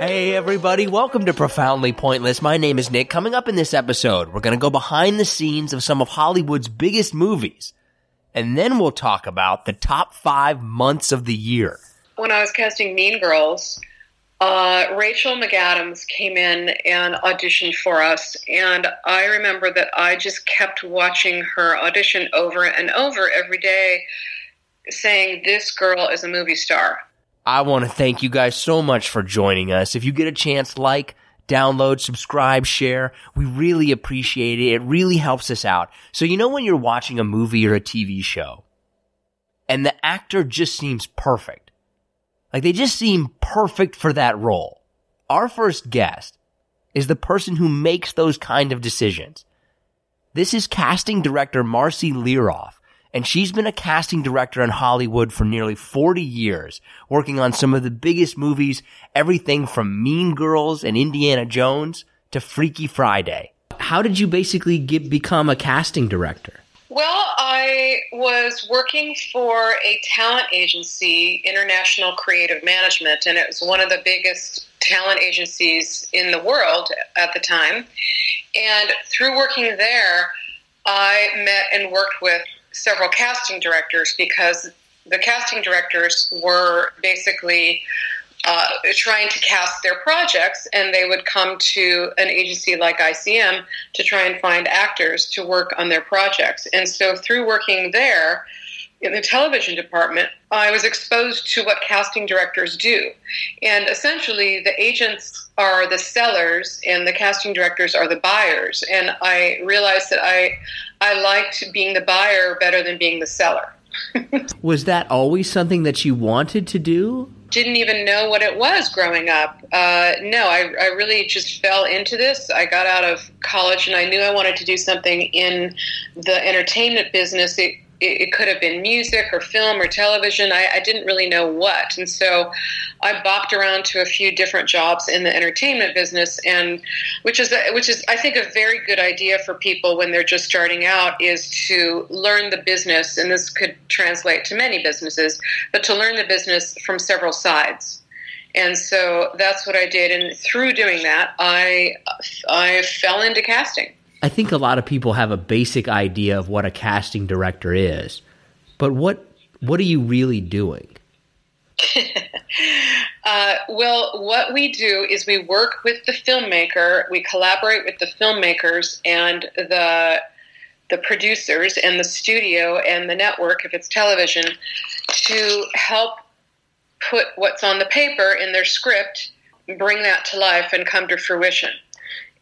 Hey, everybody, welcome to Profoundly Pointless. My name is Nick. Coming up in this episode, we're going to go behind the scenes of some of Hollywood's biggest movies. And then we'll talk about the top five months of the year. When I was casting Mean Girls, uh, Rachel McAdams came in and auditioned for us. And I remember that I just kept watching her audition over and over every day, saying, This girl is a movie star. I want to thank you guys so much for joining us. If you get a chance, like, download, subscribe, share. We really appreciate it. It really helps us out. So you know when you're watching a movie or a TV show and the actor just seems perfect. Like they just seem perfect for that role. Our first guest is the person who makes those kind of decisions. This is casting director Marci Liroff and she's been a casting director in Hollywood for nearly 40 years, working on some of the biggest movies, everything from Mean Girls and Indiana Jones to Freaky Friday. How did you basically get, become a casting director? Well, I was working for a talent agency, International Creative Management, and it was one of the biggest talent agencies in the world at the time. And through working there, I met and worked with several casting directors because the casting directors were basically uh, trying to cast their projects, and they would come to an agency like ICM to try and find actors to work on their projects. And so, through working there in the television department, I was exposed to what casting directors do. And essentially, the agents are the sellers, and the casting directors are the buyers. And I realized that I I liked being the buyer better than being the seller. was that always something that you wanted to do? Didn't even know what it was growing up. Uh, no, I, I really just fell into this. I got out of college and I knew I wanted to do something in the entertainment business. It, it, it could have been music or film or television. I, I, didn't really know what, and so I bopped around to a few different jobs in the entertainment business, and which is which is I think a very good idea for people when they're just starting out is to learn the business, and this could translate to many businesses, but to learn the business from several sides. And so that's what I did, and through doing that, I I fell into casting. I think a lot of people have a basic idea of what a casting director is, but what what are you really doing? uh, well, what we do is we work with the filmmaker, we collaborate with the filmmakers and the the producers and the studio and the network, if it's television, to help put what's on the paper in their script, bring that to life, and come to fruition.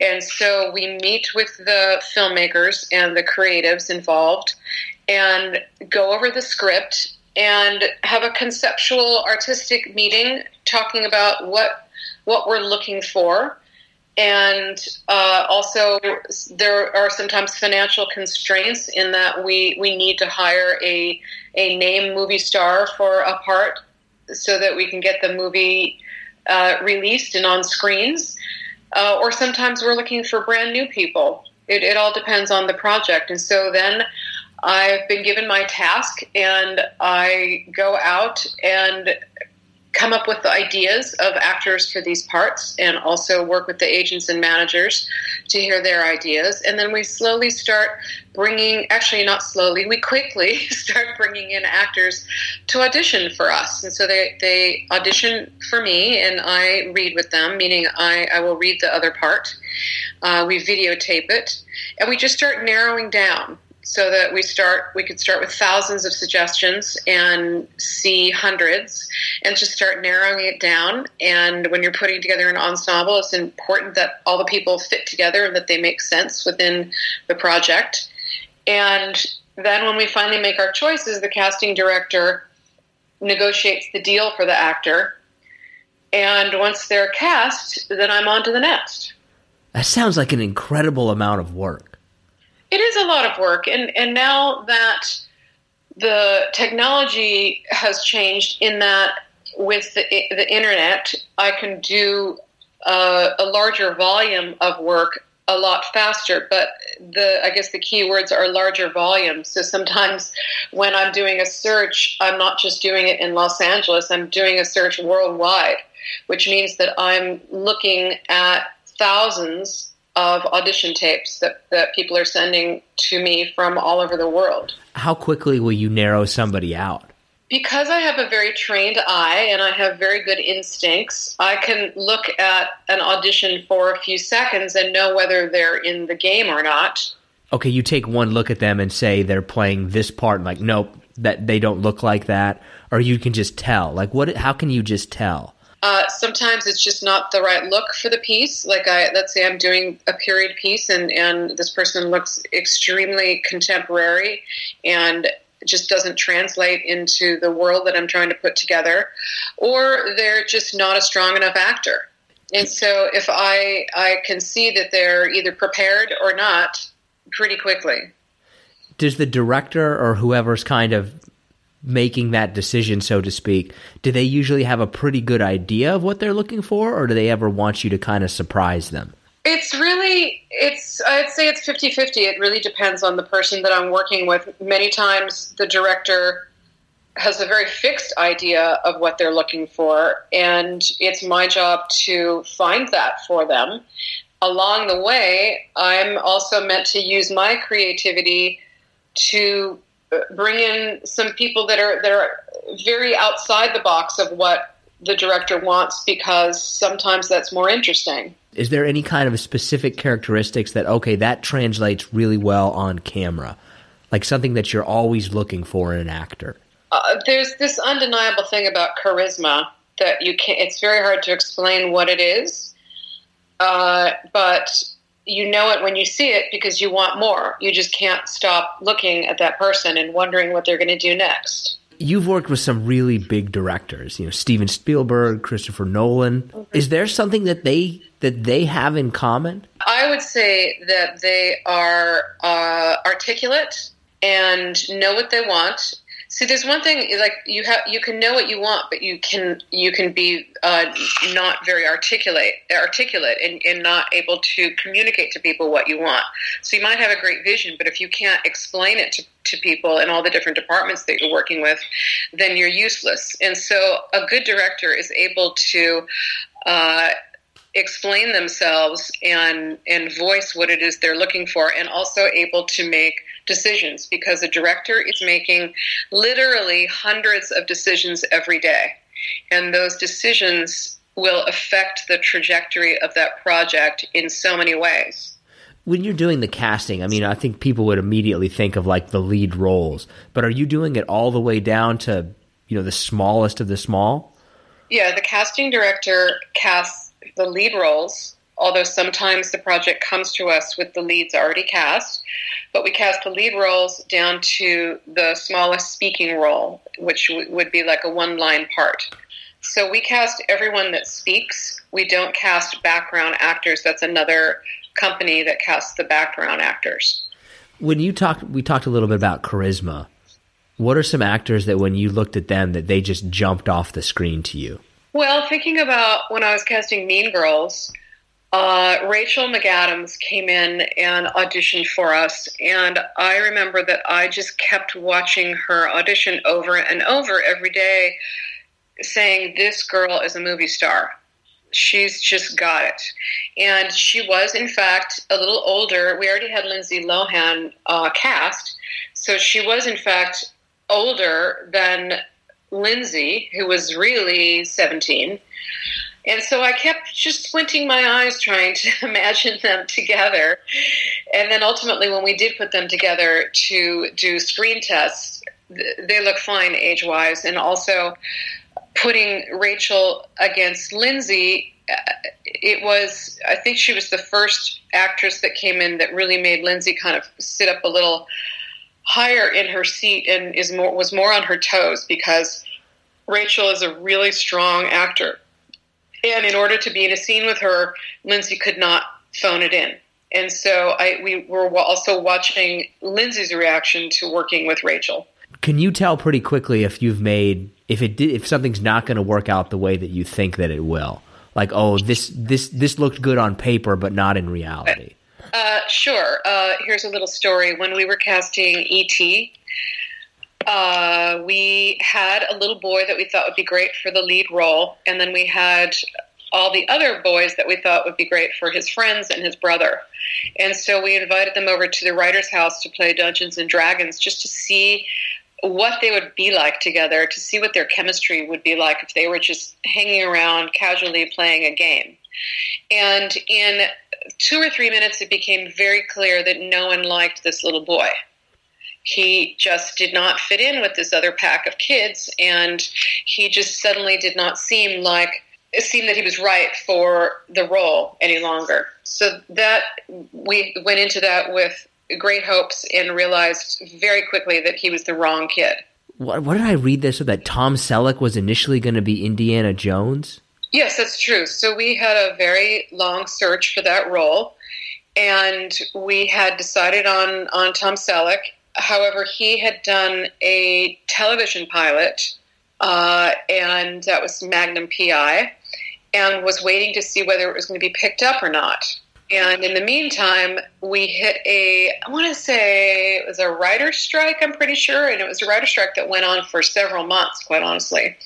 And so we meet with the filmmakers and the creatives involved and go over the script and have a conceptual artistic meeting talking about what what we're looking for. And uh, also there are sometimes financial constraints in that we we need to hire a a name movie star for a part so that we can get the movie uh, released and on screens uh, or sometimes we're looking for brand new people. It, it all depends on the project. And so then I've been given my task and I go out and come up with the ideas of actors for these parts and also work with the agents and managers to hear their ideas. And then we slowly start bringing, actually, not slowly, we quickly start bringing in actors to audition for us. And so they, they audition for me and I read with them, meaning I, I will read the other part. Uh, we videotape it and we just start narrowing down so that we start we could start with thousands of suggestions and see hundreds and just start narrowing it down. And when you're putting together an ensemble it's important that all the people fit together and that they make sense within the project. And then when we finally make our choices the casting director negotiates the deal for the actor. And once they're cast then i'm on to the next. That sounds like an incredible amount of work it is a lot of work, and and now that the technology has changed, in that with the, the internet, I can do a, a larger volume of work a lot faster. But the i guess the keywords are larger volume. So sometimes when i'm doing a search i'm not just doing it in los angeles i'm doing a search worldwide which means that I'm looking at thousands of audition tapes that, that people are sending to me from all over the world. How quickly will you narrow somebody out? Because I have a very trained eye and I have very good instincts, I can look at an audition for a few seconds and know whether they're in the game or not. Okay, you take one look at them and say they're playing this part, and like, nope, that they don't look like that, or you can just tell. Like, what? How can you just tell? Uh, sometimes it's just not the right look for the piece. Like I, let's say I'm doing a period piece, and and this person looks extremely contemporary, and just doesn't translate into the world that I'm trying to put together, or they're just not a strong enough actor. And so, if I I can see that they're either prepared or not, pretty quickly. Does the director or whoever's kind of making that decision, so to speak, do they usually have a pretty good idea of what they're looking for, or do they ever want you to kind of surprise them? It's really, it's, I'd say it's 50 50. It really depends on the person that I'm working with. Many times the director has a very fixed idea of what they're looking for, and it's my job to find that for them. Along the way, I'm also meant to use my creativity to bring in some people that are that are very outside the box of what the director wants because sometimes that's more interesting. Is there any kind of specific characteristics that okay that translates really well on camera, like something that you're always looking for in an actor? Uh, there's this undeniable thing about charisma that you can. It's very hard to explain what it is, uh, but you know it when you see it because you want more. You just can't stop looking at that person and wondering what they're going to do next. You've worked with some really big directors, you know, Steven Spielberg, Christopher Nolan. Mm-hmm. Is there something that they that they have in common? I would say that they are uh, articulate and know what they want See, there's one thing like you have you can know what you want, but you can you can be uh, not very articulate articulate and, and not able to communicate to people what you want. So you might have a great vision, but if you can't explain it to, to people in all the different departments that you're working with, then you're useless. And so a good director is able to. Uh, explain themselves and and voice what it is they're looking for and also able to make decisions because a director is making literally hundreds of decisions every day. And those decisions will affect the trajectory of that project in so many ways. When you're doing the casting, I mean, I think people would immediately think of like the lead roles, but are you doing it all the way down to, you know, the smallest of the small? Yeah, the casting director casts the lead roles although sometimes the project comes to us with the leads already cast. But we cast the lead roles down to the smallest speaking role, which w- would be like a one line part. So we cast everyone that speaks. We don't cast background actors. That's another company that casts the background actors. When you talked, we talked a little bit about charisma. What are some actors that when you looked at them that they just jumped off the screen to you? Well, thinking about when I was casting Mean Girls, uh, Rachel McAdams came in and auditioned for us, and I remember that I just kept watching her audition over and over every day, saying, This girl is a movie star. She's just got it. And she was, in fact, a little older. We already had Lindsay Lohan uh, cast, so she was, in fact, older than Lindsay, who was really 17. And so I kept just squinting my eyes trying to imagine them together. And then ultimately, when we did put them together to do screen tests, they look fine age wise. And also, putting Rachel against Lindsay, uh, it was, I think she was the first actress that came in that really made Lindsay kind of sit up a little higher in her seat and is more was more on her toes because Rachel is a really strong actor and in order to be in a scene with her, Lindsay could not phone it in. And so I, we were also watching Lindsay's reaction to working with Rachel. Can you tell pretty quickly if you've made if it did, if something's not going to work out the way that you think that it will? Like, oh, this this this looked good on paper, but not in reality. Uh, sure. Uh, here's a little story. When we were casting ET, Uh, we had a little boy that we thought would be great for the lead role, and then we had all the other boys that we thought would be great for his friends and his brother. And so we invited them over to the writer's house to play Dungeons and Dragons just to see what they would be like together, to see what their chemistry would be like if they were just hanging around casually playing a game. And in two or three minutes, it became very clear that no one liked this little boy. He just did not fit in with this other pack of kids, and he just suddenly did not seem like it seemed that he was right for the role any longer. So that we went into that with great hopes and realized very quickly that he was the wrong kid. What, what did I read this? So that Tom Selleck was initially going to be Indiana Jones? Yes, that's true. So we had a very long search for that role, and we had decided on on Tom Selleck. However, he had done a television pilot, uh, and that was Magnum PI, and was waiting to see whether it was going to be picked up or not. And in the meantime, we hit a, I want to say it was a writer's strike, I'm pretty sure. And it was a writer's strike that went on for several months, quite honestly.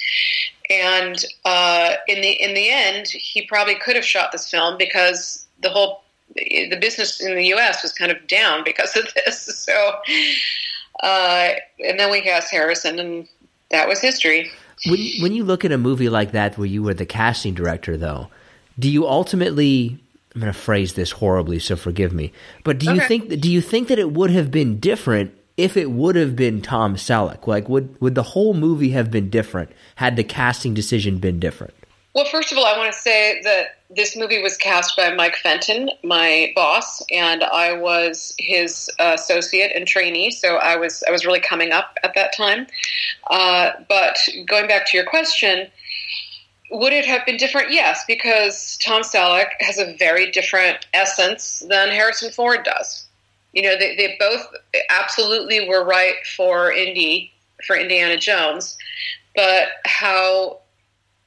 And uh, in the in the end, he probably could have shot this film because the whole the business in the U.S. was kind of down because of this. So, uh, and then we cast Harrison, and that was history. When you, when you look at a movie like that, where you were the casting director, though, do you ultimately? I'm going to phrase this horribly, so forgive me. But do you Okay. think do you think that it would have been different if it would have been Tom Selleck? Like, would would the whole movie have been different had the casting decision been different? Well, first of all, I want to say that this movie was cast by Mike Fenton, my boss, and I was his associate and trainee. So I was I was really coming up at that time. Uh, but going back to your question, would it have been different? Yes, because Tom Selleck has a very different essence than Harrison Ford does. You know, they, they both absolutely were right for Indy for Indiana Jones, but how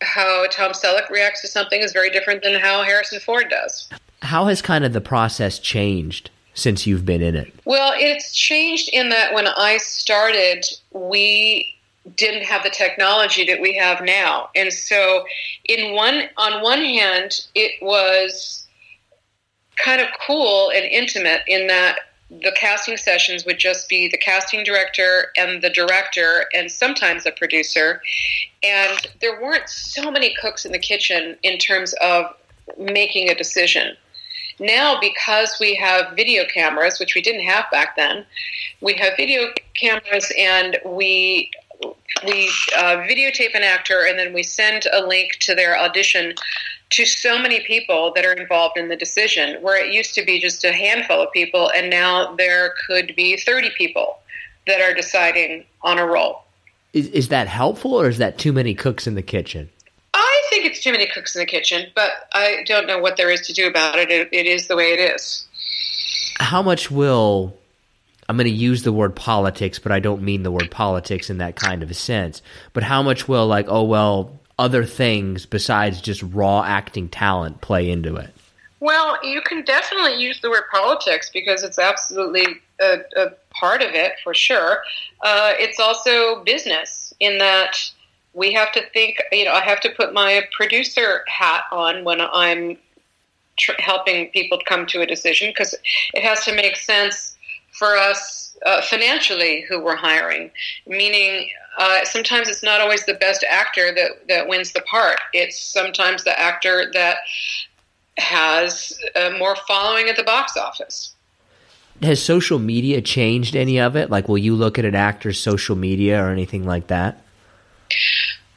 how Tom Selleck reacts to something is very different than how Harrison Ford does. How has kind of the process changed since you've been in it? Well, it's changed in that when I started, we didn't have the technology that we have now. And so in one on one hand, it was kind of cool and intimate in that the casting sessions would just be the casting director and the director and sometimes a producer and there weren't so many cooks in the kitchen in terms of making a decision. Now because we have video cameras which we didn't have back then we have video cameras and we we uh, videotape an actor and then we send a link to their audition to so many people that are involved in the decision where it used to be just a handful of people and now there could be 30 people that are deciding on a role Is, is that helpful, or is that too many cooks in the kitchen? i think it's too many cooks in the kitchen but i don't know what there is to do about it it, it is the way it is How much will I'm going to use the word politics, but I don't mean the word politics in that kind of a sense. But how much will like, oh well, other things besides just raw acting talent play into it? Well, you can definitely use the word politics because it's absolutely a, a part of it for sure. Uh, it's also business in that we have to think, you know, I have to put my producer hat on when I'm tr- helping people come to a decision because it has to make sense for us uh, financially who we're hiring. Meaning, uh, sometimes it's not always the best actor that, that wins the part, it's sometimes the actor that has uh, more following at the box office. Has social media changed any of it? Like, will you look at an actor's social media or anything like that?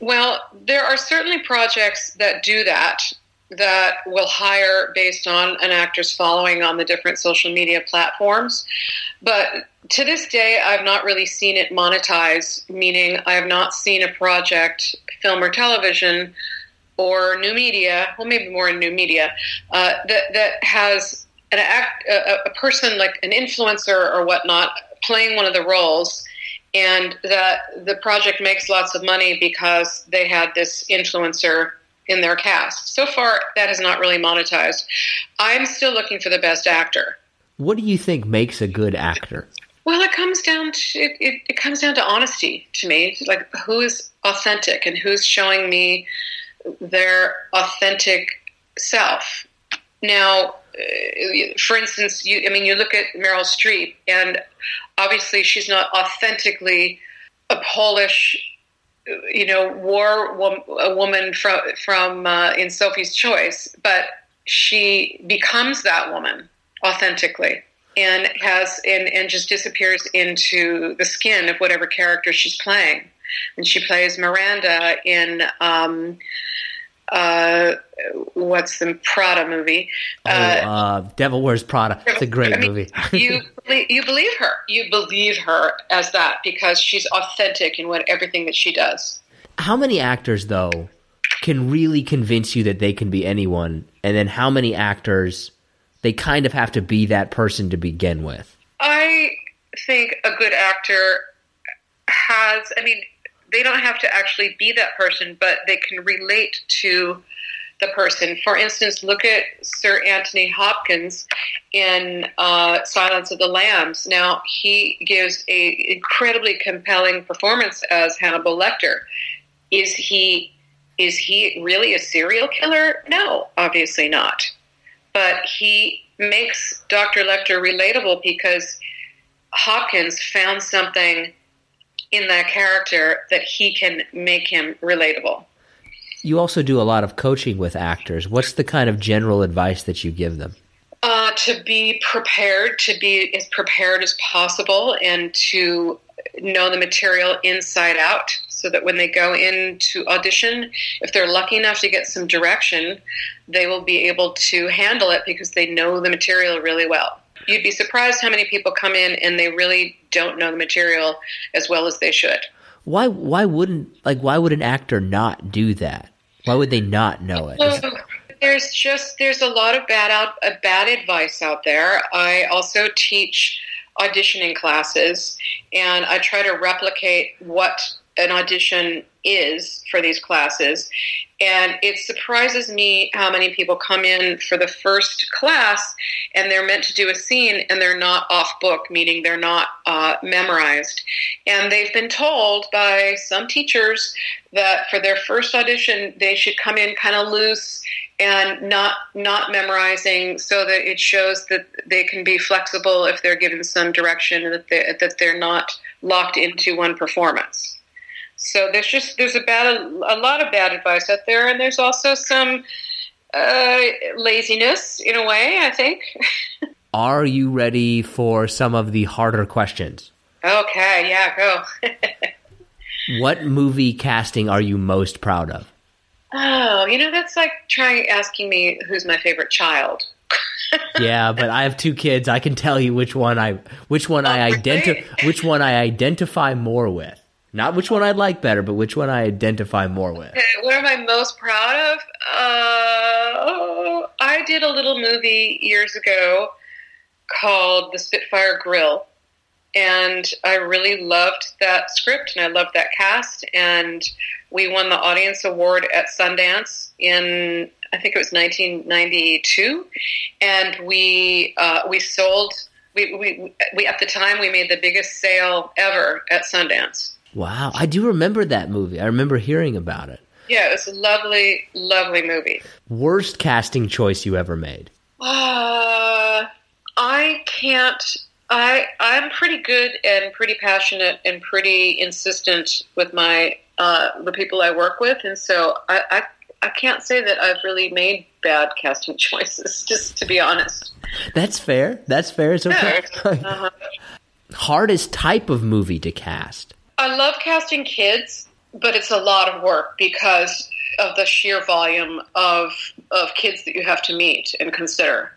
Well, there are certainly projects that do that, that will hire based on an actor's following on the different social media platforms. But to this day, I've not really seen it monetized, meaning I have not seen a project, film or television, or new media, well, maybe more in new media, uh, that, that has an act, a, a person like an influencer or whatnot playing one of the roles and that the project makes lots of money because they had this influencer in their cast. So far, that is not really monetized. I'm still looking for the best actor. What do you think makes a good actor? Well, it comes down to it, it, it comes down to honesty to me. Like who is authentic and who's showing me their authentic self. Now, uh, for instance, you, I mean, you look at Meryl Streep, and obviously she's not authentically a Polish, you know, war a woman from from uh, in Sophie's Choice, but she becomes that woman authentically and has and, and just disappears into the skin of whatever character she's playing. And she plays Miranda in um, uh, what's the Prada movie? Oh, uh, Devil Wears Prada. It's a great I mean, movie. you you believe her. You believe her as that because she's authentic in what everything that she does. How many actors though can really convince you that they can be anyone, and then how many actors they kind of have to be that person to begin with? I think a good actor has. I mean they don't have to actually be that person, but they can relate to the person. For instance, look at Sir Anthony Hopkins in uh, Silence of the Lambs. Now he gives a incredibly compelling performance as Hannibal Lecter. Is he is he really a serial killer? No, obviously not. But he makes Dr. Lecter relatable because Hopkins found something in that character that he can make him relatable. You also do a lot of coaching with actors. What's the kind of general advice that you give them? Uh, to be prepared, to be as prepared as possible, and to know the material inside out so that when they go into audition, if they're lucky enough to get some direction, they will be able to handle it because they know the material really well you'd be surprised how many people come in and they really don't know the material as well as they should. Why why wouldn't like why would an actor not do that? Why would they not know it? there's just there's a lot of bad out uh, bad advice out there. I also teach auditioning classes and I try to replicate what an audition is for these classes. And it surprises me how many people come in for the first class and they're meant to do a scene and they're not off book, meaning they're not uh, memorized. And they've been told by some teachers that for their first audition, they should come in kind of loose and not not memorizing so that it shows that they can be flexible if they're given some direction that they, that they're not locked into one performance. So there's just there's a bad a lot of bad advice out there, and there's also some uh, laziness in a way. I think. Are you ready for some of the harder questions? Okay, yeah, go. what movie casting are you most proud of? Oh, you know that's like trying asking me who's my favorite child. yeah, but I have two kids. I can tell you which one I which one oh, I identify which one I identify more with. Not which one I'd like better, but which one I identify more with. Okay, what am I most proud of? Uh, I did a little movie years ago called The Spitfire Grill. And I really loved that script and I loved that cast. And we won the audience award at Sundance in, I think it was 1992. And we, uh, we sold, we, we, we, at the time, we made the biggest sale ever at Sundance. Wow, I do remember that movie. I remember hearing about it. Yeah, it was a lovely, lovely movie. Worst casting choice you ever made? Uh, I can't. I I'm pretty good and pretty passionate and pretty insistent with my uh, the people I work with, and so I, I I can't say that I've really made bad casting choices. Just to be honest. That's fair. That's fair. It's okay. Uh-huh. Hardest type of movie to cast. I love casting kids, but it's a lot of work because of the sheer volume of of kids that you have to meet and consider.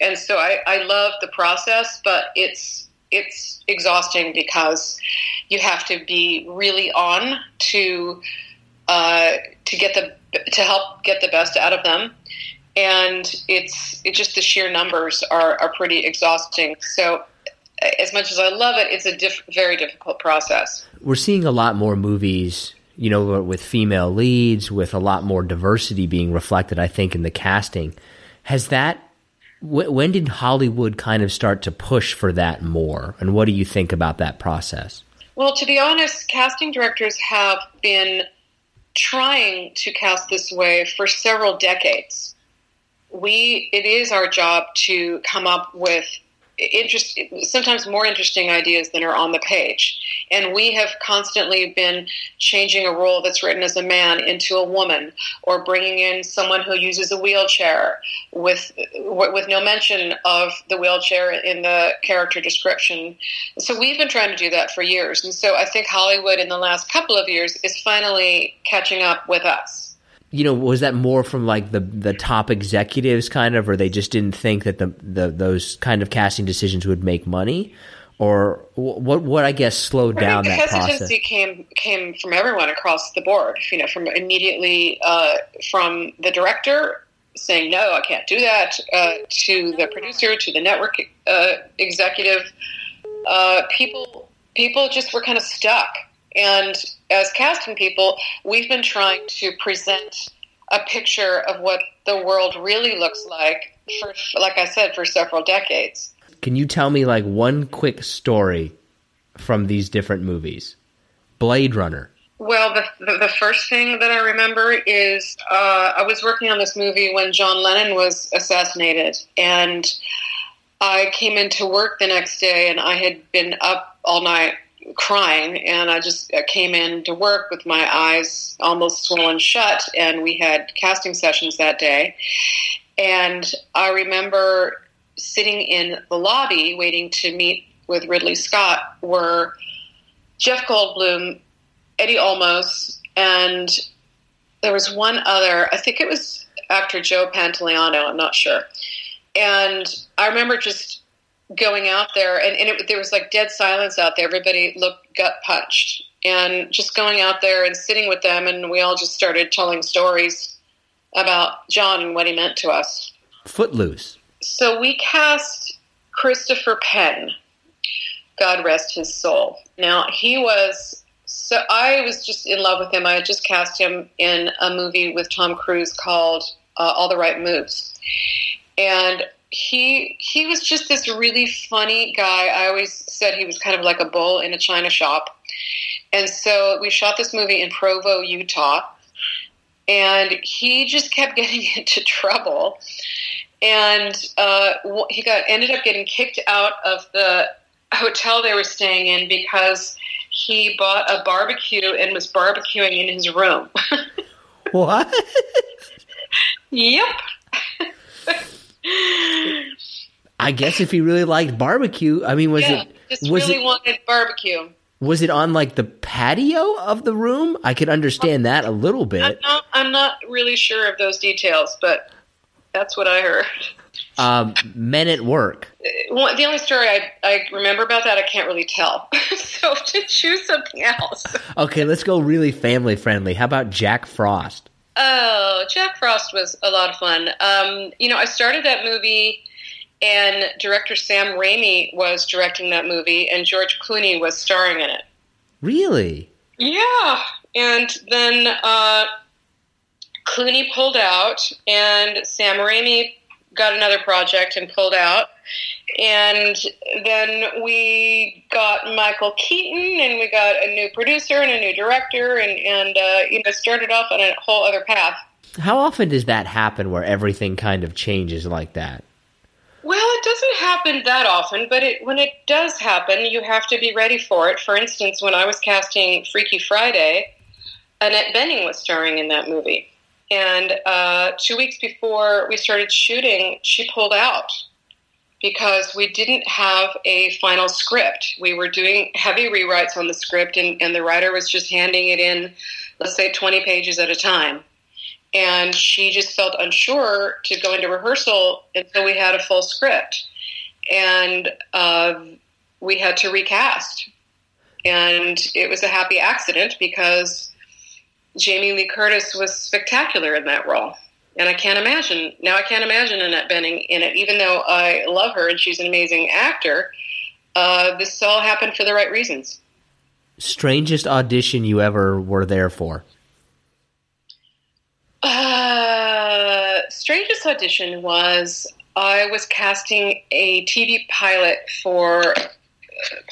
And so I, I love the process, but it's it's exhausting because you have to be really on to uh, to get the to help get the best out of them and it's it just the sheer numbers are, are pretty exhausting so as much as I love it, it's a diff- very difficult process. We're seeing a lot more movies, you know, with female leads, with a lot more diversity being reflected, I think, in the casting. Has that when did Hollywood kind of start to push for that more? And what do you think about that process? Well, to be honest, casting directors have been trying to cast this way for several decades. We it is our job to come up with interest, sometimes more interesting ideas than are on the page. And we have constantly been changing a role that's written as a man into a woman, or bringing in someone who uses a wheelchair with with no mention of the wheelchair in the character description. So we've been trying to do that for years, and so I think Hollywood in the last couple of years is finally catching up with us you know, was that more from like the the top executives kind of, or they just didn't think that the, the those kind of casting decisions would make money, or what? What I guess slowed down that the hesitancy process. came came from everyone across the board. You know, from immediately uh, from the director saying no, I can't do that, uh, to the producer, to the network uh, executive. Uh, people people just were kind of stuck and as casting people, we've been trying to present a picture of what the world really looks like for, like I said, for several decades. Can you tell me like one quick story from these different movies? Blade Runner. Well, the, the, the first thing that I remember is uh, I was working on this movie when John Lennon was assassinated, and I came into work the next day, and I had been up all night crying and I just came in to work with my eyes almost swollen shut and we had casting sessions that day. And I remember sitting in the lobby waiting to meet with Ridley Scott were Jeff Goldblum, Eddie Olmos and there was one other I think it was actor Joe Pantoliano I'm not sure. And I remember just going out there, and, and it, there was like dead silence out there. Everybody looked gut punched, and just going out there and sitting with them, and we all just started telling stories about John and what he meant to us. Footloose. So we cast Christopher Penn. God rest his soul. Now he was so I was just in love with him. I had just cast him in a movie with Tom Cruise called uh, All the Right Moves, and he he was just this really funny guy. I always said he was kind of like a bull in a china shop. And so we shot this movie in Provo, Utah, and he just kept getting into trouble. And uh, he got ended up getting kicked out of the hotel they were staying in because he bought a barbecue and was barbecuing in his room. what? yep. I guess if he really liked barbecue, I mean, was yeah, it just was really it wanted barbecue? was it on like the patio of the room? I could understand that a little I'm bit. not, I'm not really sure of those details, but that's what I heard. Um, men at work. One- The only story I, I remember about that I can't really tell. so to choose something else. Okay, let's go really family friendly. How about Jack Frost? Oh, Jack Frost was a lot of fun. Um, you know, I started that movie, and director Sam Raimi was directing that movie, and George Clooney was starring in it. Really? Yeah, and then uh, Clooney pulled out, and Sam Raimi got another project and pulled out. And then we got Michael Keaton, and we got a new producer and a new director, and and uh, you know started off on a whole other path. How often does that happen where everything kind of changes like that? Well, it doesn't happen that often, but it, when it does happen, you have to be ready for it. For instance, when I was casting Freaky Friday, Annette Bening was starring in that movie. And uh, two weeks before we started shooting, she pulled out because we didn't have a final script. We were doing heavy rewrites on the script, and, and the writer was just handing it in, let's say, 20 pages at a time. And she just felt unsure to go into rehearsal until we had a full script. And uh, we had to recast. And it was a happy accident because jamie lee curtis was spectacular in that role and i can't imagine now i can't imagine annette bening in it even though i love her and she's an amazing actor uh, this all happened for the right reasons Strangest audition you ever were there for? Uh, strangest audition was I was casting a TV pilot for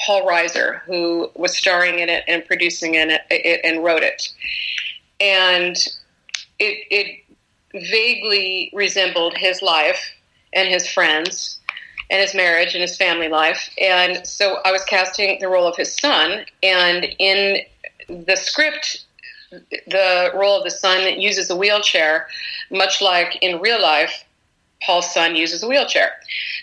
Paul Reiser, who was starring in it and producing in it, it and wrote it. And it, it vaguely resembled his life and his friends and his marriage and his family life. And so I was casting the role of his son. And in the script, the role of the son that uses a wheelchair, much like in real life, Paul's son uses a wheelchair.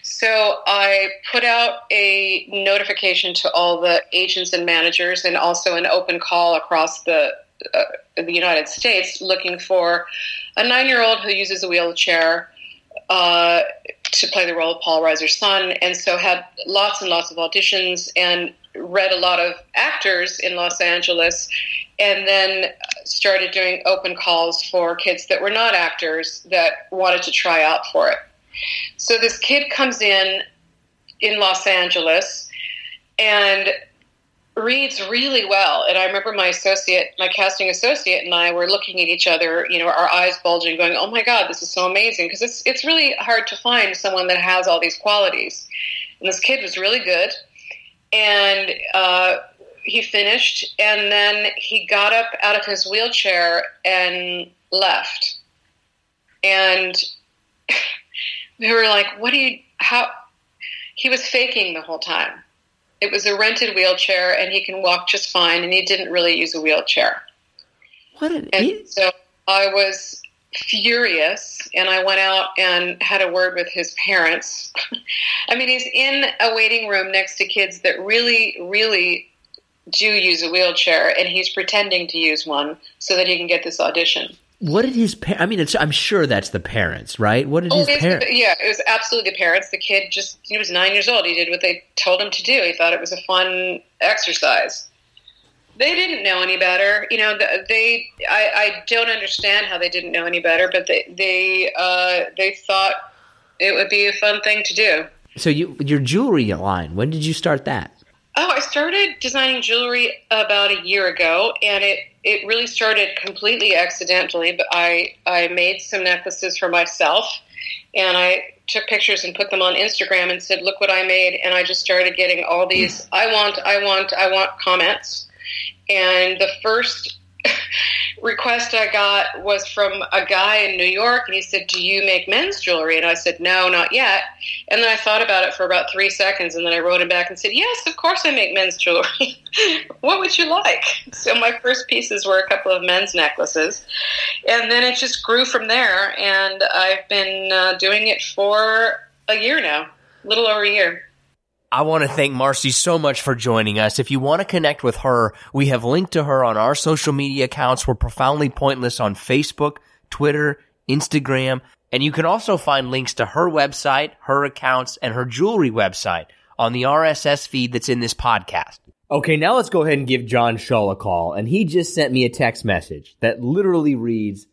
So I put out a notification to all the agents and managers, and also an open call across the uh, the United States, looking for a nine-year-old who uses a wheelchair uh, to play the role of Paul Reiser's son, and so had lots and lots of auditions and read a lot of actors in Los Angeles, and then started doing open calls for kids that were not actors that wanted to try out for it. So this kid comes in in Los Angeles and reads really well. And I remember my associate, my casting associate, and I were looking at each other, you know, our eyes bulging, going, "Oh my God, this is so amazing!" Because it's it's really hard to find someone that has all these qualities. And this kid was really good, and uh, he finished, and then he got up out of his wheelchair and left. And we were like, "What do you? How?" He was faking the whole time it was a rented wheelchair, and he can walk just fine, and he didn't really use a wheelchair. What an And idiot. so I was furious, and I went out and had a word with his parents. I mean, he's in a waiting room next to kids that really, really do use a wheelchair, and he's pretending to use one so that he can get this audition. What did his pa- I mean, it's, I'm sure that's the parents, right? What did Oh, his parents? yeah, it was absolutely the parents. The kid just, he was nine years old. He did what they told him to do. He thought it was a fun exercise. They didn't know any better. You know, they, I, I don't understand how they didn't know any better, but they, they, uh, they thought it would be a fun thing to do. So you your jewelry line. When did you start that? Oh, I started designing jewelry about a year ago, and it, it really started completely accidentally. But I, I made some necklaces for myself, and I took pictures and put them on Instagram and said, "Look what I made!" And I just started getting all these "I want, I want, I want" comments. And the first request I got was from a guy in New York, and he said, "Do you make men's jewelry?" And I said, "No, not yet." And then I thought about it for about three seconds, and then I wrote him back and said, "Yes, of course I make men's jewelry. what would you like?" So my first pieces were a couple of men's necklaces, and then it just grew from there. And I've been uh, doing it for a year now, a little over a year. I want to thank Marci so much for joining us. If you want to connect with her, we have linked to her on our social media accounts. We're profoundly pointless on Facebook, Twitter, Instagram, and you can also find links to her website, her accounts, and her jewelry website on the RSS feed that's in this podcast. Okay, now let's go ahead and give John Shaw a call. And he just sent me a text message that literally reads,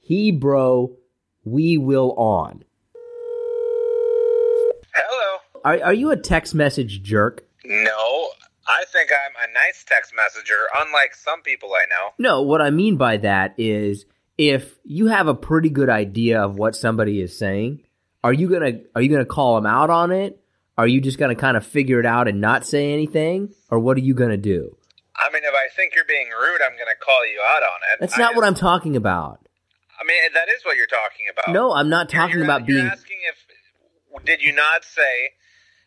He bro, we will on. Are, are you a text message jerk? No, I think I'm a nice text messenger, unlike some people I know. No, what I mean by that is if you have a pretty good idea of what somebody is saying, are you gonna are you gonna call them out on it? Are you just gonna kind of figure it out and not say anything, or what are you gonna do? I mean, if I think you're being rude, I'm going to call you out on it. That's I not what I'm talking about. I mean, that is what you're talking about. No, I'm not talking you're- about you're being. asking if did you not say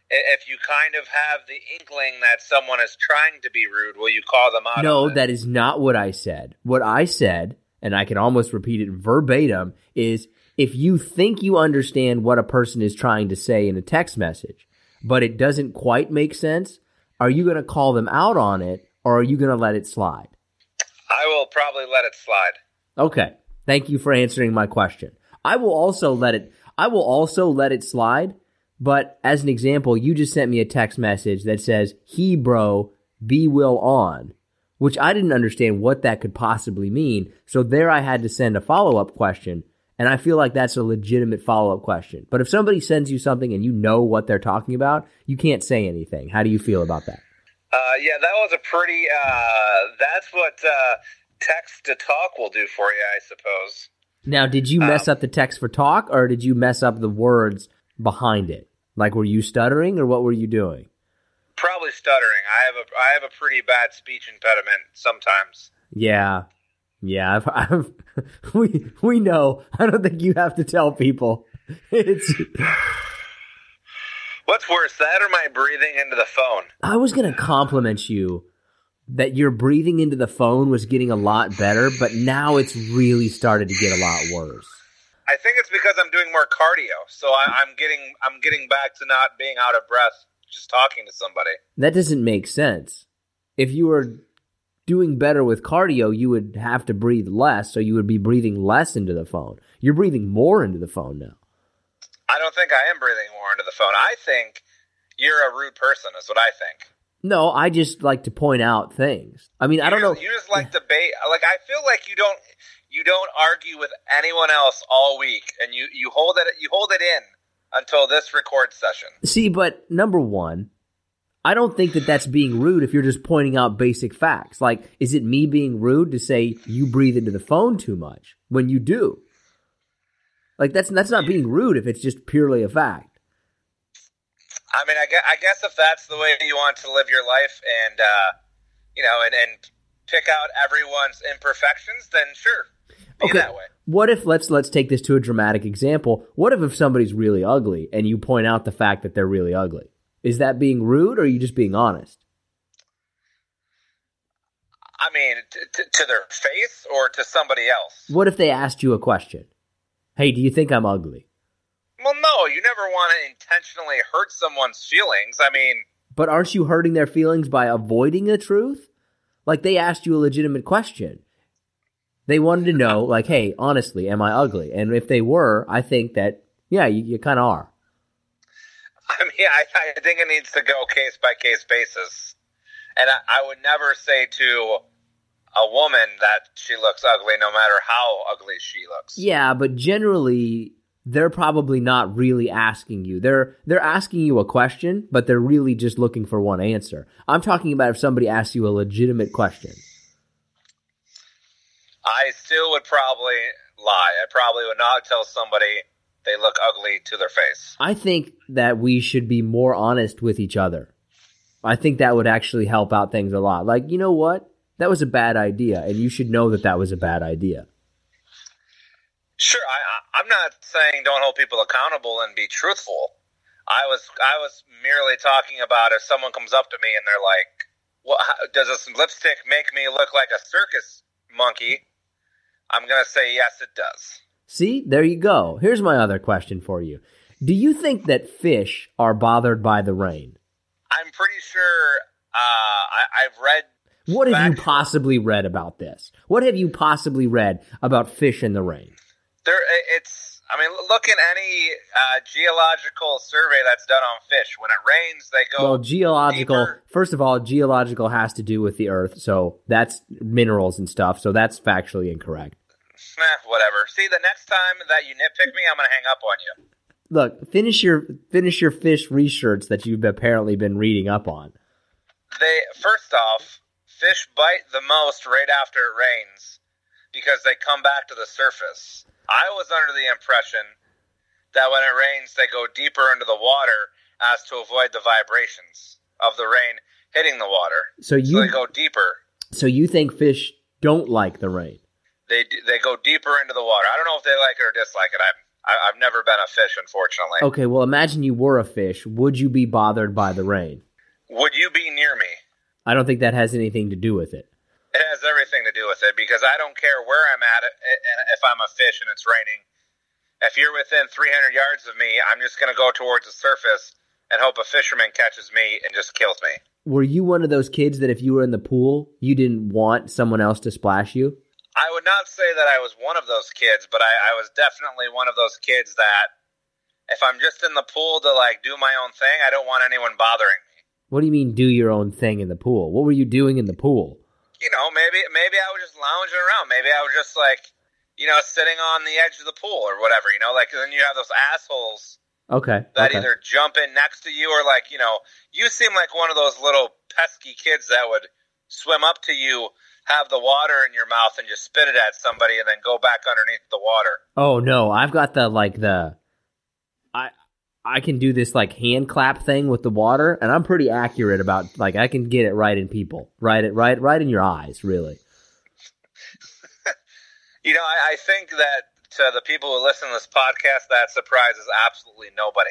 if you kind of have the inkling that someone is trying to be rude, will you call them out? No, that is not what I said. What I said, and I can almost repeat it verbatim, is if you think you understand what a person is trying to say in a text message, but it doesn't quite make sense, are you going to call them out on it or are you going to let it slide? I will probably let it slide. Okay. Thank you for answering my question. I will also let it I will also let it slide, but as an example, you just sent me a text message that says he bro be will on, which I didn't understand what that could possibly mean. So there I had to send a follow-up question, and I feel like that's a legitimate follow-up question. But if somebody sends you something and you know what they're talking about, you can't say anything. How do you feel about that? Uh, yeah, that was a pretty. Uh, that's what uh, text to talk will do for you, I suppose. Now, did you mess up the text for talk or did you mess up the words behind it? Like, were you stuttering or what were you doing? Probably stuttering. I have a I have a pretty bad speech impediment sometimes. Yeah, yeah. I've, I've we we know. I don't think you have to tell people. It's. What's worse, that or my breathing into the phone? I was gonna compliment you that your breathing into the phone was getting a lot better, but now it's really started to get a lot worse. I think it's because I'm doing more cardio, so I, I'm getting I'm getting back to not being out of breath just talking to somebody. That doesn't make sense. If you were doing better with cardio, you would have to breathe less, so you would be breathing less into the phone. You're breathing more into the phone now. I don't think I am breathing more into the phone. I think you're a rude person, is what I think. No, I just like to point out things. I mean, I don't you know. You just like debate. Like I feel like you don't you don't argue with anyone else all week, and you you hold it you hold it in until this record session. See, but number one, I don't think that that's being rude if you're just pointing out basic facts. Like, is it me being rude to say you breathe into the phone too much when you do? Like, that's that's not being rude if it's just purely a fact. I mean, I guess, I guess if that's the way you want to live your life, and uh, you know, and, and pick out everyone's imperfections, then sure, be Okay. that way. What if let's let's take this to a dramatic example. What if if somebody's really ugly and you point out the fact that they're really ugly? Is that being rude or are you just being honest? I mean, t- to their face or to somebody else. What if they asked you a question? Hey, do you think I'm ugly? Well, no, you never want to intentionally hurt someone's feelings. I mean, But aren't you hurting their feelings by avoiding the truth? Like they asked you a legitimate question. They wanted to know, like, hey, honestly, am I ugly? And if they were, I think that, yeah, you, you kind of are. I mean, I, I think it needs to go case by case basis. And I, I would never say to a woman that she looks ugly, no matter how ugly she looks. Yeah, but generally, they're probably not really asking you. They're they're asking you a question, but they're really just looking for one answer. I'm talking about if somebody asks you a legitimate question. I still would probably lie. I probably would not tell somebody they look ugly to their face. I think that we should be more honest with each other. I think that would actually help out things a lot. Like, you know what? That was a bad idea, and you should know that that was a bad idea. Sure, I, I'm not saying don't hold people accountable and be truthful. I was I was merely talking about if someone comes up to me and they're like, "Well, how, does this lipstick make me look like a circus monkey?" I'm gonna say yes, it does. See, there you go. Here's my other question for you. Do you think that fish are bothered by the rain? I'm pretty sure uh, I, I've read. What have you possibly read about this? What have you possibly read about fish in the rain? There, it's. I mean, look in any uh, geological survey that's done on fish. When it rains, they go. Well, geological, deeper. first of all, geological has to do with the earth, so that's minerals and stuff, so that's factually incorrect. Eh, whatever. See, the next time that you nitpick me, I'm gonna hang up on you. Look, finish your finish your fish research that you've apparently been reading up on. They first off, fish bite the most right after it rains because they come back to the surface. I was under the impression that when it rains, they go deeper into the water as to avoid the vibrations of the rain hitting the water. So So you they go deeper. so you think fish don't like the rain? They they go deeper into the water. I don't know if they like it or dislike it. I'm I- I've never been a fish, unfortunately. Okay, well imagine you were a fish. Would you be bothered by the rain? Would you be near me? I don't think that has anything to do with it. It has everything to do with it because I don't care where I'm at and if I'm a fish and it's raining. If you're within 300 yards of me, I'm just going to go towards the surface and hope a fisherman catches me and just kills me. Were you one of those kids that if you were in the pool, you didn't want someone else to splash you? I would not say that I was one of those kids, but I, I was definitely one of those kids that if I'm just in the pool to like do my own thing, I don't want anyone bothering me. What do you mean do your own thing in the pool? What were you doing in the pool? You know, maybe maybe I was just lounging around. Maybe I was just like, you know, sitting on the edge of the pool or whatever. You know, like then you have those assholes Okay. that okay. either jump in next to you or like you know you seem like one of those little pesky kids that would swim up to you have the water in your mouth and just spit it at somebody and then go back underneath the water Oh no, I've got the like the I I can do this like hand clap thing with the water, and I'm pretty accurate about like I can get it right in people, right it right right in your eyes, really. You know, I, I think that to the people who listen to this podcast, that surprises absolutely nobody.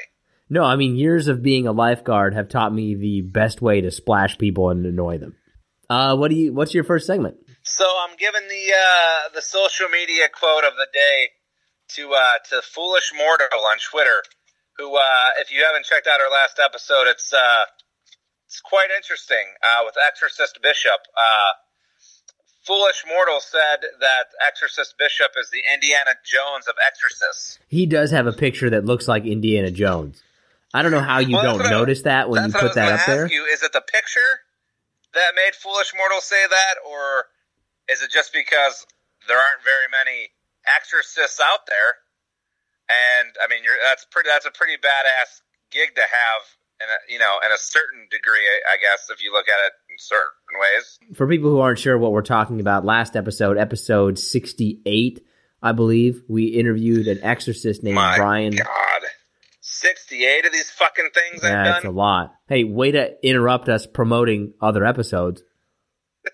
No, I mean years of being a lifeguard have taught me the best way to splash people and annoy them. Uh, what do you? What's your first segment? So I'm giving the uh, the social media quote of the day to uh, to Foolish Mortal on Twitter, who, uh, if you haven't checked out our last episode, it's uh, it's quite interesting uh, with Exorcist Bishop. Uh, Foolish Mortal said that Exorcist Bishop is the Indiana Jones of exorcists. He does have a picture that looks like Indiana Jones. I don't know how you Well, don't what I- notice that when you That's what I put that up there. you. Is it the picture that made Foolish Mortal say that, or is it just because there aren't very many exorcists out there? And I mean, you're, that's pretty. That's a pretty badass gig to have, and you know, in a certain degree, I guess, if you look at it in certain ways. For people who aren't sure what we're talking about, last episode, episode sixty-eight, I believe, we interviewed an exorcist named My Brian. God, sixty-eight of these fucking things I've Yeah, it's a lot. Hey, way to interrupt us promoting other episodes.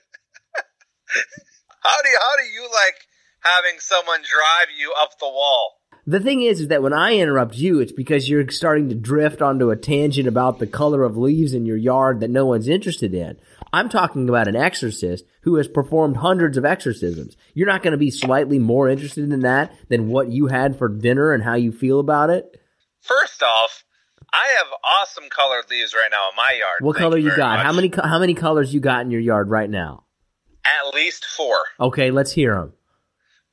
How do you, how do you like having someone drive you up the wall? The thing is, is that when I interrupt you, it's because you're starting to drift onto a tangent about the color of leaves in your yard that no one's interested in. I'm talking about an exorcist who has performed hundreds of exorcisms. You're not going to be slightly more interested in that than what you had for dinner and how you feel about it. First off, I have awesome colored leaves right now in my yard. What Thank color you very got? much. How many how many colors you got in your yard right now? At least four: Okay, let's hear them.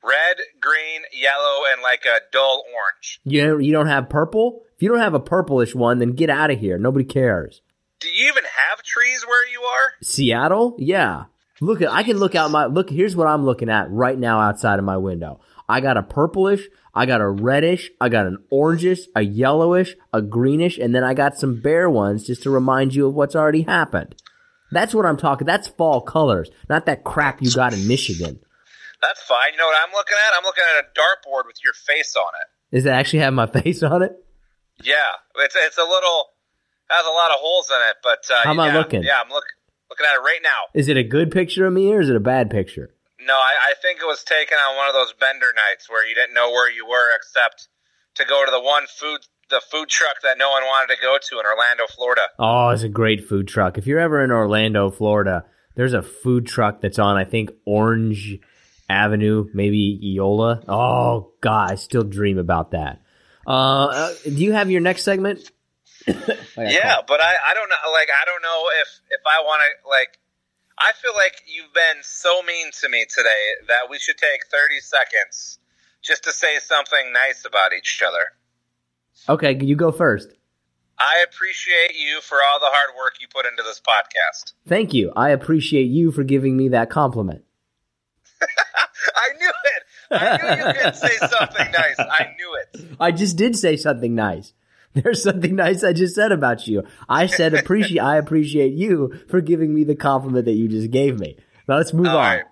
Red, green, yellow, and like a dull orange. You you don't have purple? If you don't have a purplish one, then get out of here. Nobody cares. Do you even have trees where you are? Seattle? Yeah. Look at I can look out my look here's what I'm looking at right now outside of my window. I got a purplish, I got a reddish, I got an orangish, a yellowish, a greenish, and then I got some bare ones just to remind you of what's already happened. That's what I'm talking. That's fall colors, not that crap you got in Michigan. That's fine. You know what I'm looking at? I'm looking at a dartboard with your face on it. Does it actually have my face on it? Yeah, it's it's a little has a lot of holes in it, but uh, How am I looking? Yeah, I'm look, looking at it right now. Is it a good picture of me or is it a bad picture? No, I, I think it was taken on one of those bender nights where you didn't know where you were except to go to the one food the food truck that no one wanted to go to in Orlando, Florida. Oh, it's a great food truck. If you're ever in Orlando, Florida, there's a food truck that's on, I think, Orange Avenue, maybe Eola. Oh, God, I still dream about that. Uh, uh, do you have your next segment? Yeah, caught. but I, I don't know like I don't know if if I want to like I feel like you've been so mean to me today that we should take 30 seconds just to say something nice about each other. Okay, you go first. I appreciate you for all the hard work you put into this podcast. Thank you. I appreciate you for giving me that compliment. I knew it. I knew you could say something nice. I knew it. I just did say something nice. There's something nice I just said about you. I said appreciate. I appreciate you for giving me the compliment that you just gave me. Now let's move All on. right.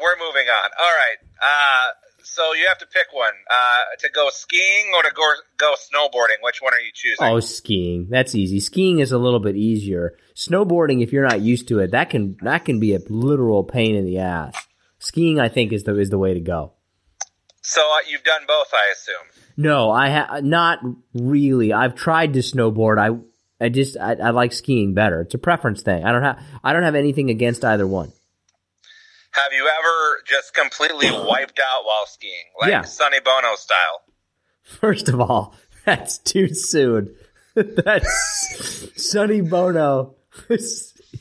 We're moving on. All right. Uh, so you have to pick one uh, to go skiing or to go, go snowboarding. Which one are you choosing? Oh, skiing. That's easy. Skiing is a little bit easier. Snowboarding, if you're not used to it, that can that can be a literal pain in the ass. Skiing, I think, is the is the way to go. So uh, you've done both, I assume. No, I ha- not really. I've tried to snowboard. I I just I, I like skiing better. It's a preference thing. I don't have I don't have anything against either one. Have you ever just completely wiped out while skiing, like Yeah. Sonny Bono style? First of all, that's too soon. that's Sonny Bono.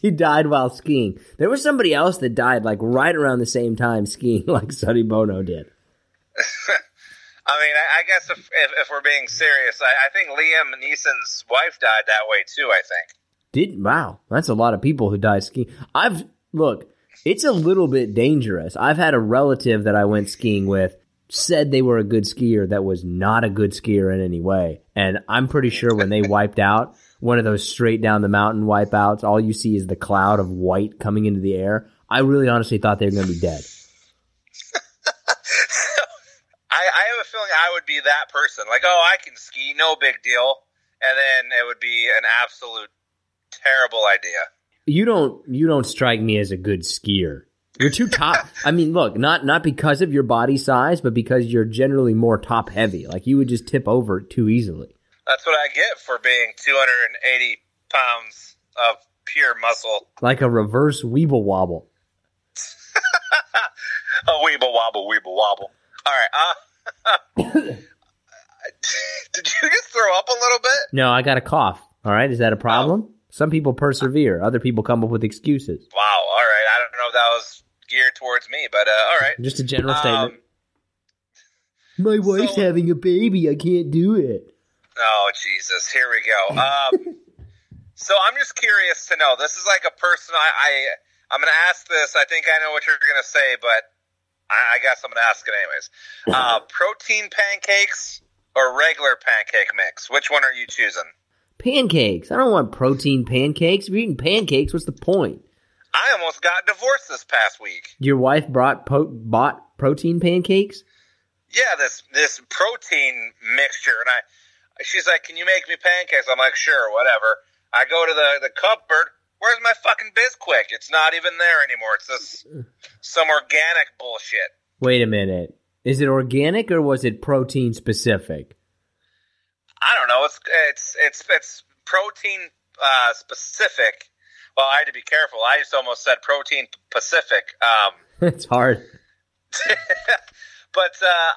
he died while skiing. There was somebody else that died like right around the same time skiing, like Sonny Bono did. I mean, I, I guess if, if, if we're being serious, I, I think Liam Neeson's wife died that way too. I think. Did wow, that's a lot of people who die skiing. I've look, it's a little bit dangerous. I've had a relative that I went skiing with said they were a good skier that was not a good skier in any way. And I'm pretty sure when they wiped out, one of those straight down the mountain wipeouts, all you see is the cloud of white coming into the air. I really honestly thought they were going to be dead. I, I have a feeling I would be that person. Like, oh, I can ski, no big deal. and then it would be an absolute terrible idea. You don't you don't strike me as a good skier. You're too top. I mean, look, not not because of your body size, but because you're generally more top heavy. Like you would just tip over too easily. That's what I get for being 280 pounds of pure muscle. Like a reverse weeble wobble. a weeble wobble, weeble wobble. All right. Uh, did you just throw up a little bit? No, I got a cough. All right, is that a problem? Some people persevere. Other people come up with excuses. Wow. All right. I don't know if that was geared towards me, but uh, all right. Just a general statement. Um, My wife's so, having a baby. I can't do it. Oh Jesus! Here we go. Um, so I'm just curious to know. This is like a person. I, I I'm going to ask this. I think I know what you're going to say, but I, I, guess I'm going to ask it anyways. Uh, protein pancakes or regular pancake mix? Which one are you choosing? Pancakes. I don't want protein pancakes. If you're eating pancakes, what's the point? I almost got divorced this past week. Your wife brought po- bought protein pancakes? Yeah, this this protein mixture, and I, she's like, "Can you make me pancakes?" I'm like, "Sure, whatever." I go to the the cupboard. Where's my fucking Bisquick? It's not even there anymore. It's this some organic bullshit. Wait a minute. Is it organic or was it protein specific? I don't know. It's it's it's it's protein uh, specific. Well, I had to be careful. I just almost said protein Pacific. Um, it's hard. but uh,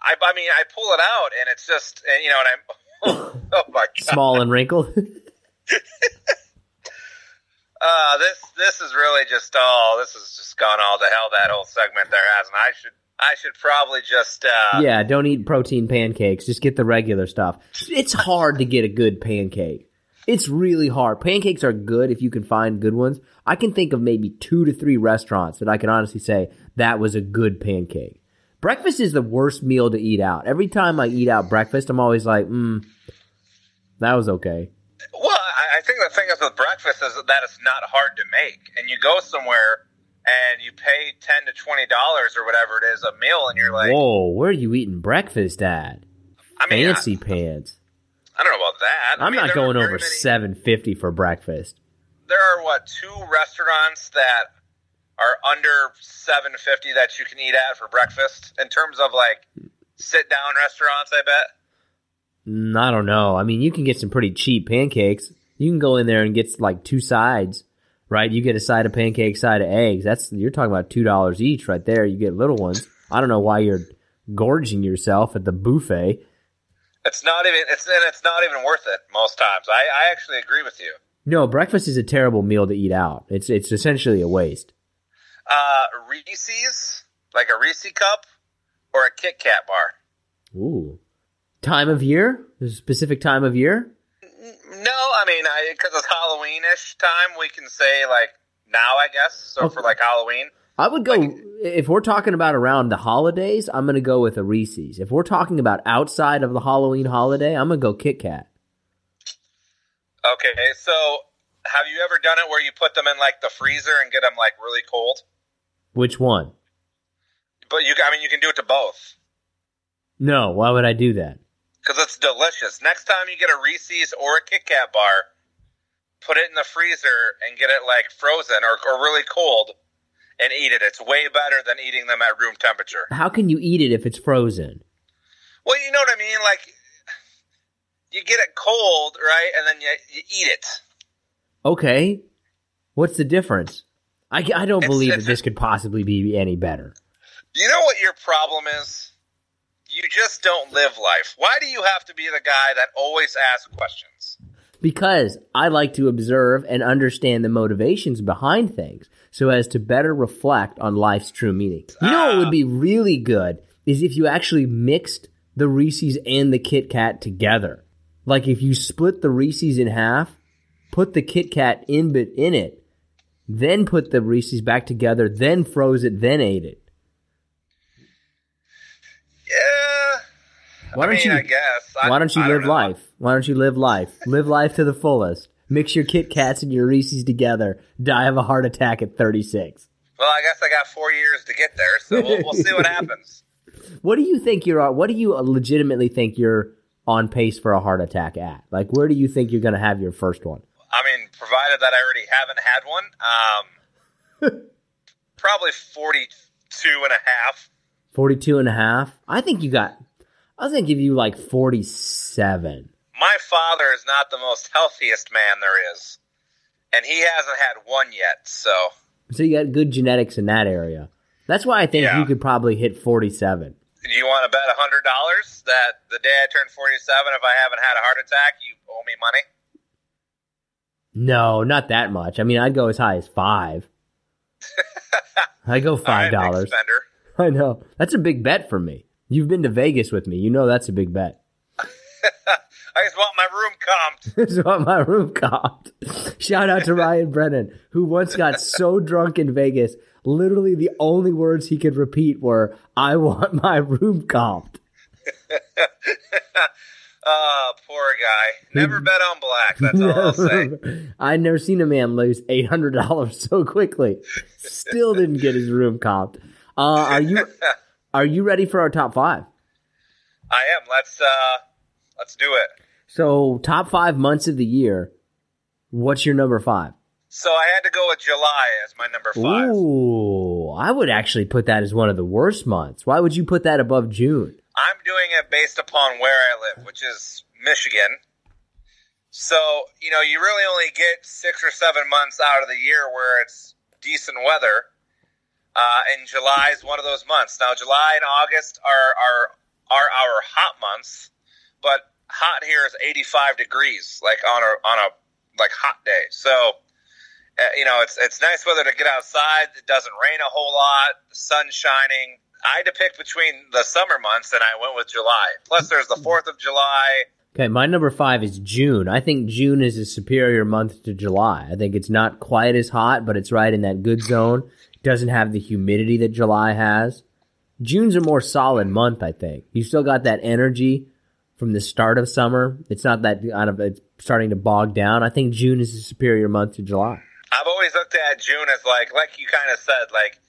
I, I mean, I pull it out, and it's just, and, you know, and I'm, oh my god, small and wrinkled. uh, this this is really just all. This has just gone all to hell. That whole segment there hasn't. I should I should probably just uh, yeah. Don't eat protein pancakes. Just get the regular stuff. It's hard to get a good pancake. It's really hard. Pancakes are good if you can find good ones. I can think of maybe two to three restaurants that I can honestly say that was a good pancake. Breakfast is the worst meal to eat out. Every time I eat out breakfast, I'm always like, mm, that was okay. Well, I think the thing is with breakfast is that it's not hard to make. And you go somewhere and you pay 10 to $20 or whatever it is a meal, and you're like, Whoa, where are you eating breakfast at? I mean, Fancy I, pants. I don't know about that. I'm I mean, not going over seven fifty for breakfast. There are what two restaurants that are under seven fifty that you can eat at for breakfast in terms of like sit down restaurants. I bet. Mm, I don't know. I mean, you can get some pretty cheap pancakes. You can go in there and get like two sides, right? You get a side of pancakes, side of eggs. That's you're talking about two dollars each, right there. You get little ones. I don't know why you're gorging yourself at the buffet. It's not even it's and it's not even worth it most times. I, I actually agree with you. No, breakfast is a terrible meal to eat out. It's it's essentially a waste. Uh, Reese's, like a Reese cup, or a Kit Kat bar. Ooh, time of year? There's a specific time of year? No, I mean, I because it's Halloweenish time, we can say like now, I guess. So okay. for like Halloween, I would go like, if we're talking about around the holidays. I'm going to go with a Reese's. If we're talking about outside of the Halloween holiday, I'm going to go Kit Kat. Okay, so have you ever done it where you put them in like the freezer and get them like really cold? Which one? But you, I mean, you can do it to both. No, why would I do that? Because it's delicious. Next time you get a Reese's or a Kit Kat bar, put it in the freezer and get it like frozen or, or really cold and eat it. It's way better than eating them at room temperature. How can you eat it if it's frozen? Well, you know what I mean. Like you get it cold, right, and then you, you eat it. Okay, what's the difference? I, I don't it's, believe it's, that this could possibly be any better. You know what your problem is? You just don't live life. Why do you have to be the guy that always asks questions? Because I like to observe and understand the motivations behind things so as to better reflect on life's true meaning. You know what would be ah. really good is if you actually mixed the Reese's and the Kit Kat together. Like if you split the Reese's in half, put the Kit Kat in bit in it, then put the Reese's back together, then froze it, then ate it. Yeah. Why don't I mean, you? I guess. Why don't you live life? Why don't you live life? live life to the fullest. Mix your Kit Kats and your Reese's together. Die of a heart attack at 36. Well, I guess I got four years to get there, so we'll, we'll see what happens. What do you think you're? on? What do you legitimately think you're on pace for a heart attack at? Like, where do you think you're going to have your first one? I mean, provided that I already haven't had one, um, probably 42 and a half. 42 and a half? I think you got, I was going to give you like 47. My father is not the most healthiest man there is, and he hasn't had one yet, so. So you got good genetics in that area. That's why I think Yeah. you could probably hit 47. Do you want to bet a hundred dollars that the day I turn forty-seven, if I haven't had a heart attack, you owe me money? No, not that much. I mean, I'd go as high as five. I go five dollars. I know that's a big bet for me. You've been to Vegas with me. You know that's a big bet. I just want my room comped. Is what my room comped. Shout out to Ryan Brennan, who once got so drunk in Vegas, literally the only words he could repeat were, I want my room comped. Oh, poor guy. Never bet on black. That's all I'll say. I'd never seen a man lose eight hundred dollars so quickly. Still didn't get his room comped. Uh, are you are you ready for our top five? I am. Let's uh, let's do it. So top five months of the year. What's your number five? So I had to go with July as my number five. Ooh, I would actually put that as one of the worst months. Why would you put that above June? I'm doing it based upon where I live, which is Michigan. So, you know, you really only get six or seven months out of the year where it's decent weather. Uh, and July is one of those months. Now, July and August are, are, are our hot months, but hot here is 85 degrees, like on a, on a, like hot day. So, uh, you know, it's, it's nice weather to get outside. It doesn't rain a whole lot. The sun's shining. I had to pick between the summer months, and I went with July. Plus, there's the Fourth of July. Okay, my number five is June. I think June is a superior month to July. I think it's not quite as hot, but it's right in that good zone. Doesn't have the humidity that July has. June's a more solid month, I think. You still got that energy from the start of summer. It's not that kind of it's starting to bog down. I think June is a superior month to July. I've always looked at June as like, like you kind of said, like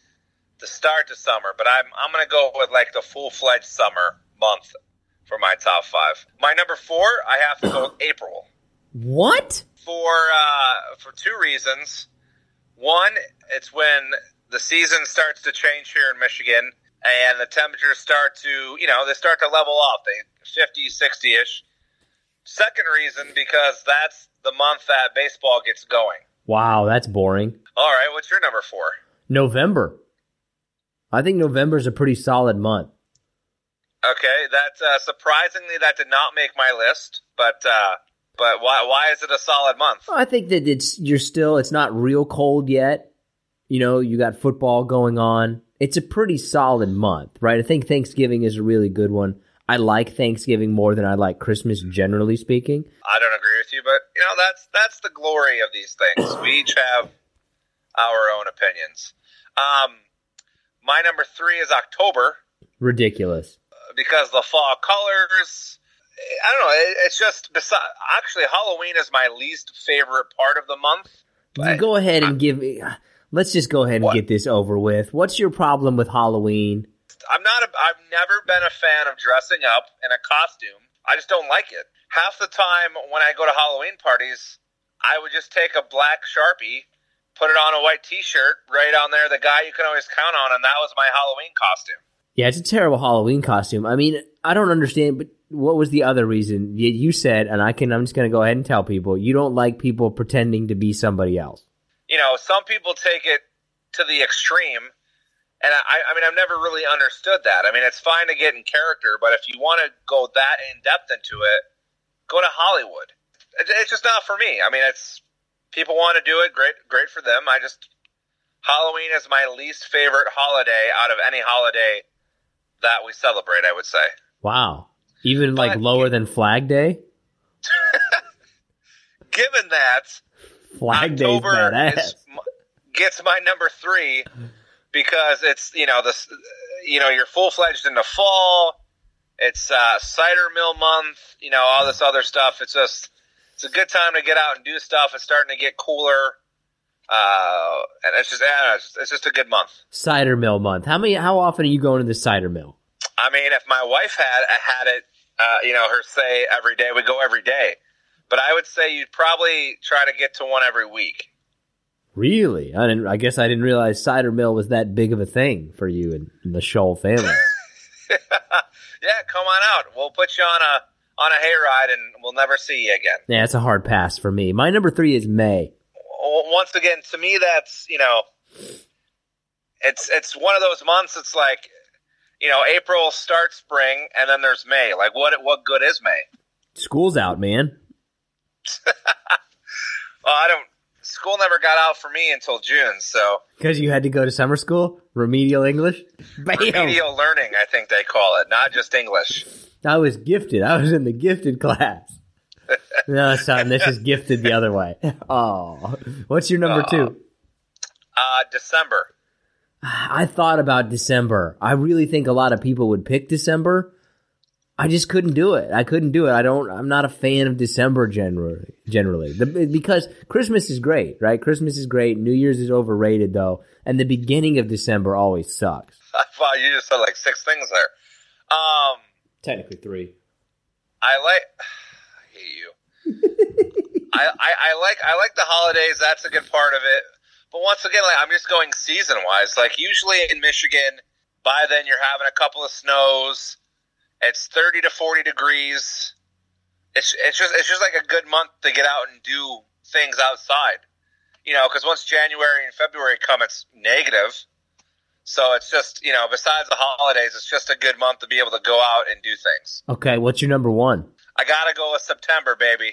the start to summer. But I'm I'm gonna go with like the full fledged summer month for my top five. My number four, I have to go April What? for uh, for two reasons. One, it's when the season starts to change here in Michigan, and the temperatures start to, you know, they start to level off. They 50, 60 ish. Second reason, because that's the month that baseball gets going. Wow, that's boring. All right, what's your number four? November. I think November is a pretty solid month. Okay, that's uh, surprisingly that did not make my list, but uh, but why why is it a solid month? I think that it's you're still it's not real cold yet. You know, you got football going on. It's a pretty solid month, right? I think Thanksgiving is a really good one. I like Thanksgiving more than I like Christmas generally speaking. I don't agree with you, but you know that's that's the glory of these things. We each have our own opinions. Um, my number three is October Ridiculous. because the fall colors. I don't know. It, it's just besi- actually Halloween is my least favorite part of the month. You go ahead and give me Let's just go ahead and What? get this over with. What's your problem with Halloween? I'm not. A, I've never been a fan of dressing up in a costume. I just don't like it. Half the time when I go to Halloween parties, I would just take a black sharpie, put it on a white T-shirt, right on there the guy you can always count on, and that was my Halloween costume. Yeah, it's a terrible Halloween costume. I mean, I don't understand, but what was the other reason? You, said, and I can. I'm just going to go ahead and tell people you don't like people pretending to be somebody else. You know, some people take it to the extreme, and I, I mean, I've never really understood that. I mean, it's fine to get in character, but if you want to go that in depth into it, go to Hollywood. It's just not for me. I mean, it's people want to do it. Great, great for them. I just Halloween is my least favorite holiday out of any holiday that we celebrate. I would say. Wow, even like But- lower than Flag Day. Given that Flag Day's October badass. is, gets my number three because it's you know this you know you're full fledged in the fall. It's uh, cider mill month. You know all this other stuff. It's just it's a good time to get out and do stuff. It's starting to get cooler, uh, and it's just yeah, it's, it's just a good month. Cider mill month. How many? How often are you going to the cider mill? I mean, if my wife had had it uh, you know, her say every day. We go every day, but I would say you'd probably try to get to one every week. Really? I didn't. I guess I didn't realize cider mill was that big of a thing for you and, and the Scholl family. yeah, come on out. We'll put you on a on a hayride, and we'll never see you again. yeah, it's a hard pass for me. My number three is May. Once again, to me, that's you know, it's it's one of those months. It's like you know, April starts spring, and then there's May. Like, what what good is May? School's out, man. Well, I don't. School never got out for me until June, so Because you had to go to summer school, remedial English. Bam! remedial learning, I think they call it, not just English. I was gifted. I was in the gifted class. no, son, this is gifted the other way. Oh, what's your number two? Uh, December. I thought about December. I really think a lot of people would pick December. I just couldn't do it. I couldn't do it. I don't. I'm not a fan of December generally. Generally, the, because Christmas is great, right? Christmas is great. New Year's is overrated though, and the beginning of December always sucks. Thought you just said like six things there. Um, Technically three. I like. I hate you. I, I, I like I like the holidays. That's a good part of it. But once again, like I'm just going season wise. Like usually in Michigan, by then you're having a couple of snows. It's 30 to 40 degrees. It's it's just it's just like a good month to get out and do things outside. You know, because once January and February come, it's negative. So it's just you know, besides the holidays, it's just a good month to be able to go out and do things. Okay, what's your number one? I gotta go with September, baby.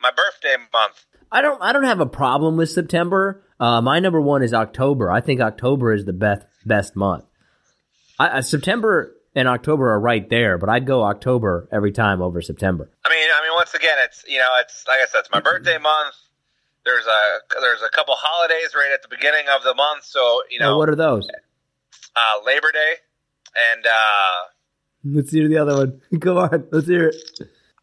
My birthday month. I don't. I don't have a problem with September. Uh, my number one is October. I think October is the best best month. I, uh, September and October are right there, but I'd go October every time over September. I mean, I mean, once again, it's you know, it's like I said, it's my birthday month. There's a there's a couple holidays right at the beginning of the month, so you Now, know, what are those? Uh, Labor Day, and uh, Let's hear the other one. Come on, let's hear it.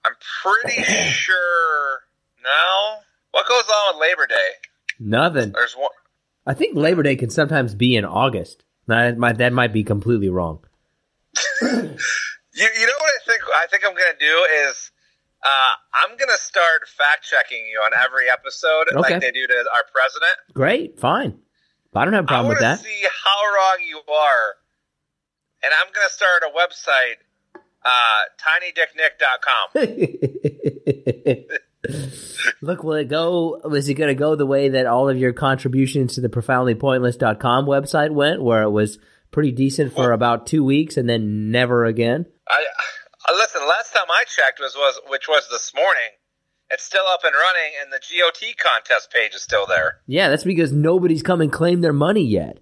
I'm pretty sure no. What goes on with Labor Day? Nothing. There's one. I think Labor Day can sometimes be in August. That might that might be completely wrong. You you know what I think? I think I'm gonna do is. Uh, I'm gonna start fact checking you on every episode, Okay. like they do to our president. Great, fine. I don't have a problem with that. see how wrong you are, and I'm going to start a website, uh, tinydicknick.com. Look, will it go? Is it going to go the way that all of your contributions to the profoundlypointless.com website went, where it was pretty decent for about two weeks and then never again? I, I listen. Last time I checked was was which was this morning. It's still up and running, and the GOT contest page is still there. Yeah, that's because nobody's come and claimed their money yet.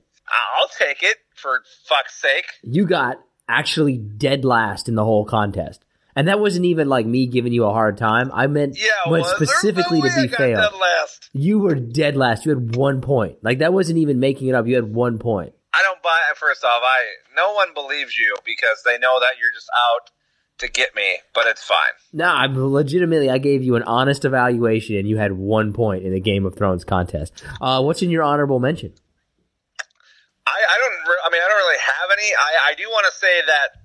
I'll take it for fuck's sake. You got actually dead last in the whole contest. And that wasn't even like me giving you a hard time. I meant Yeah, went there? specifically No to be got fair. dead last. You were dead last. You had one point. Like that wasn't even making it up. You had one point. I don't buy it. First off, I no one believes you because they know that you're just out to get me. But it's fine. No, I'm legitimately. I gave you an honest evaluation, and you had one point in the Game of Thrones contest. Uh, what's in your honorable mention? I, I don't. re- I mean, I don't really have any. I, I do want to say that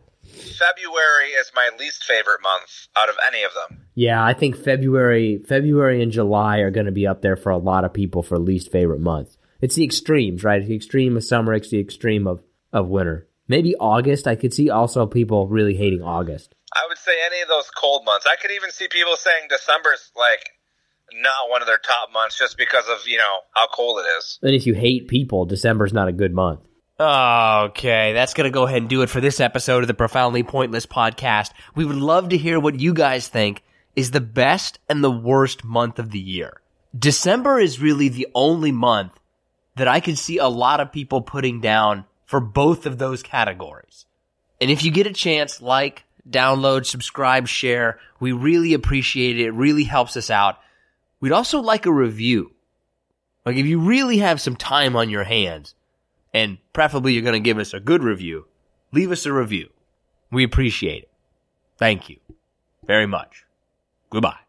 February is my least favorite month out of any of them. Yeah, I think February, February and July are going to be up there for a lot of people for least favorite months. It's the extremes, right? It's the extreme of summer. It's the extreme of of winter. Maybe August. I could see also people really hating August. I would say any of those cold months. I could even see people saying December's like not one of their top months just because of you know how cold it is. And if you hate people, December's not a good month. Okay, that's going to go ahead and do it for this episode of the Profoundly Pointless podcast. We would love to hear what you guys think is the best and the worst month of the year. December is really the only month that I could see a lot of people putting down for both of those categories. And if you get a chance, like, download, subscribe, share. We really appreciate it. It really helps us out. We'd also like a review. Like if you really have some time on your hands, and preferably you're going to give us a good review, leave us a review. We appreciate it. Thank you very much. Goodbye.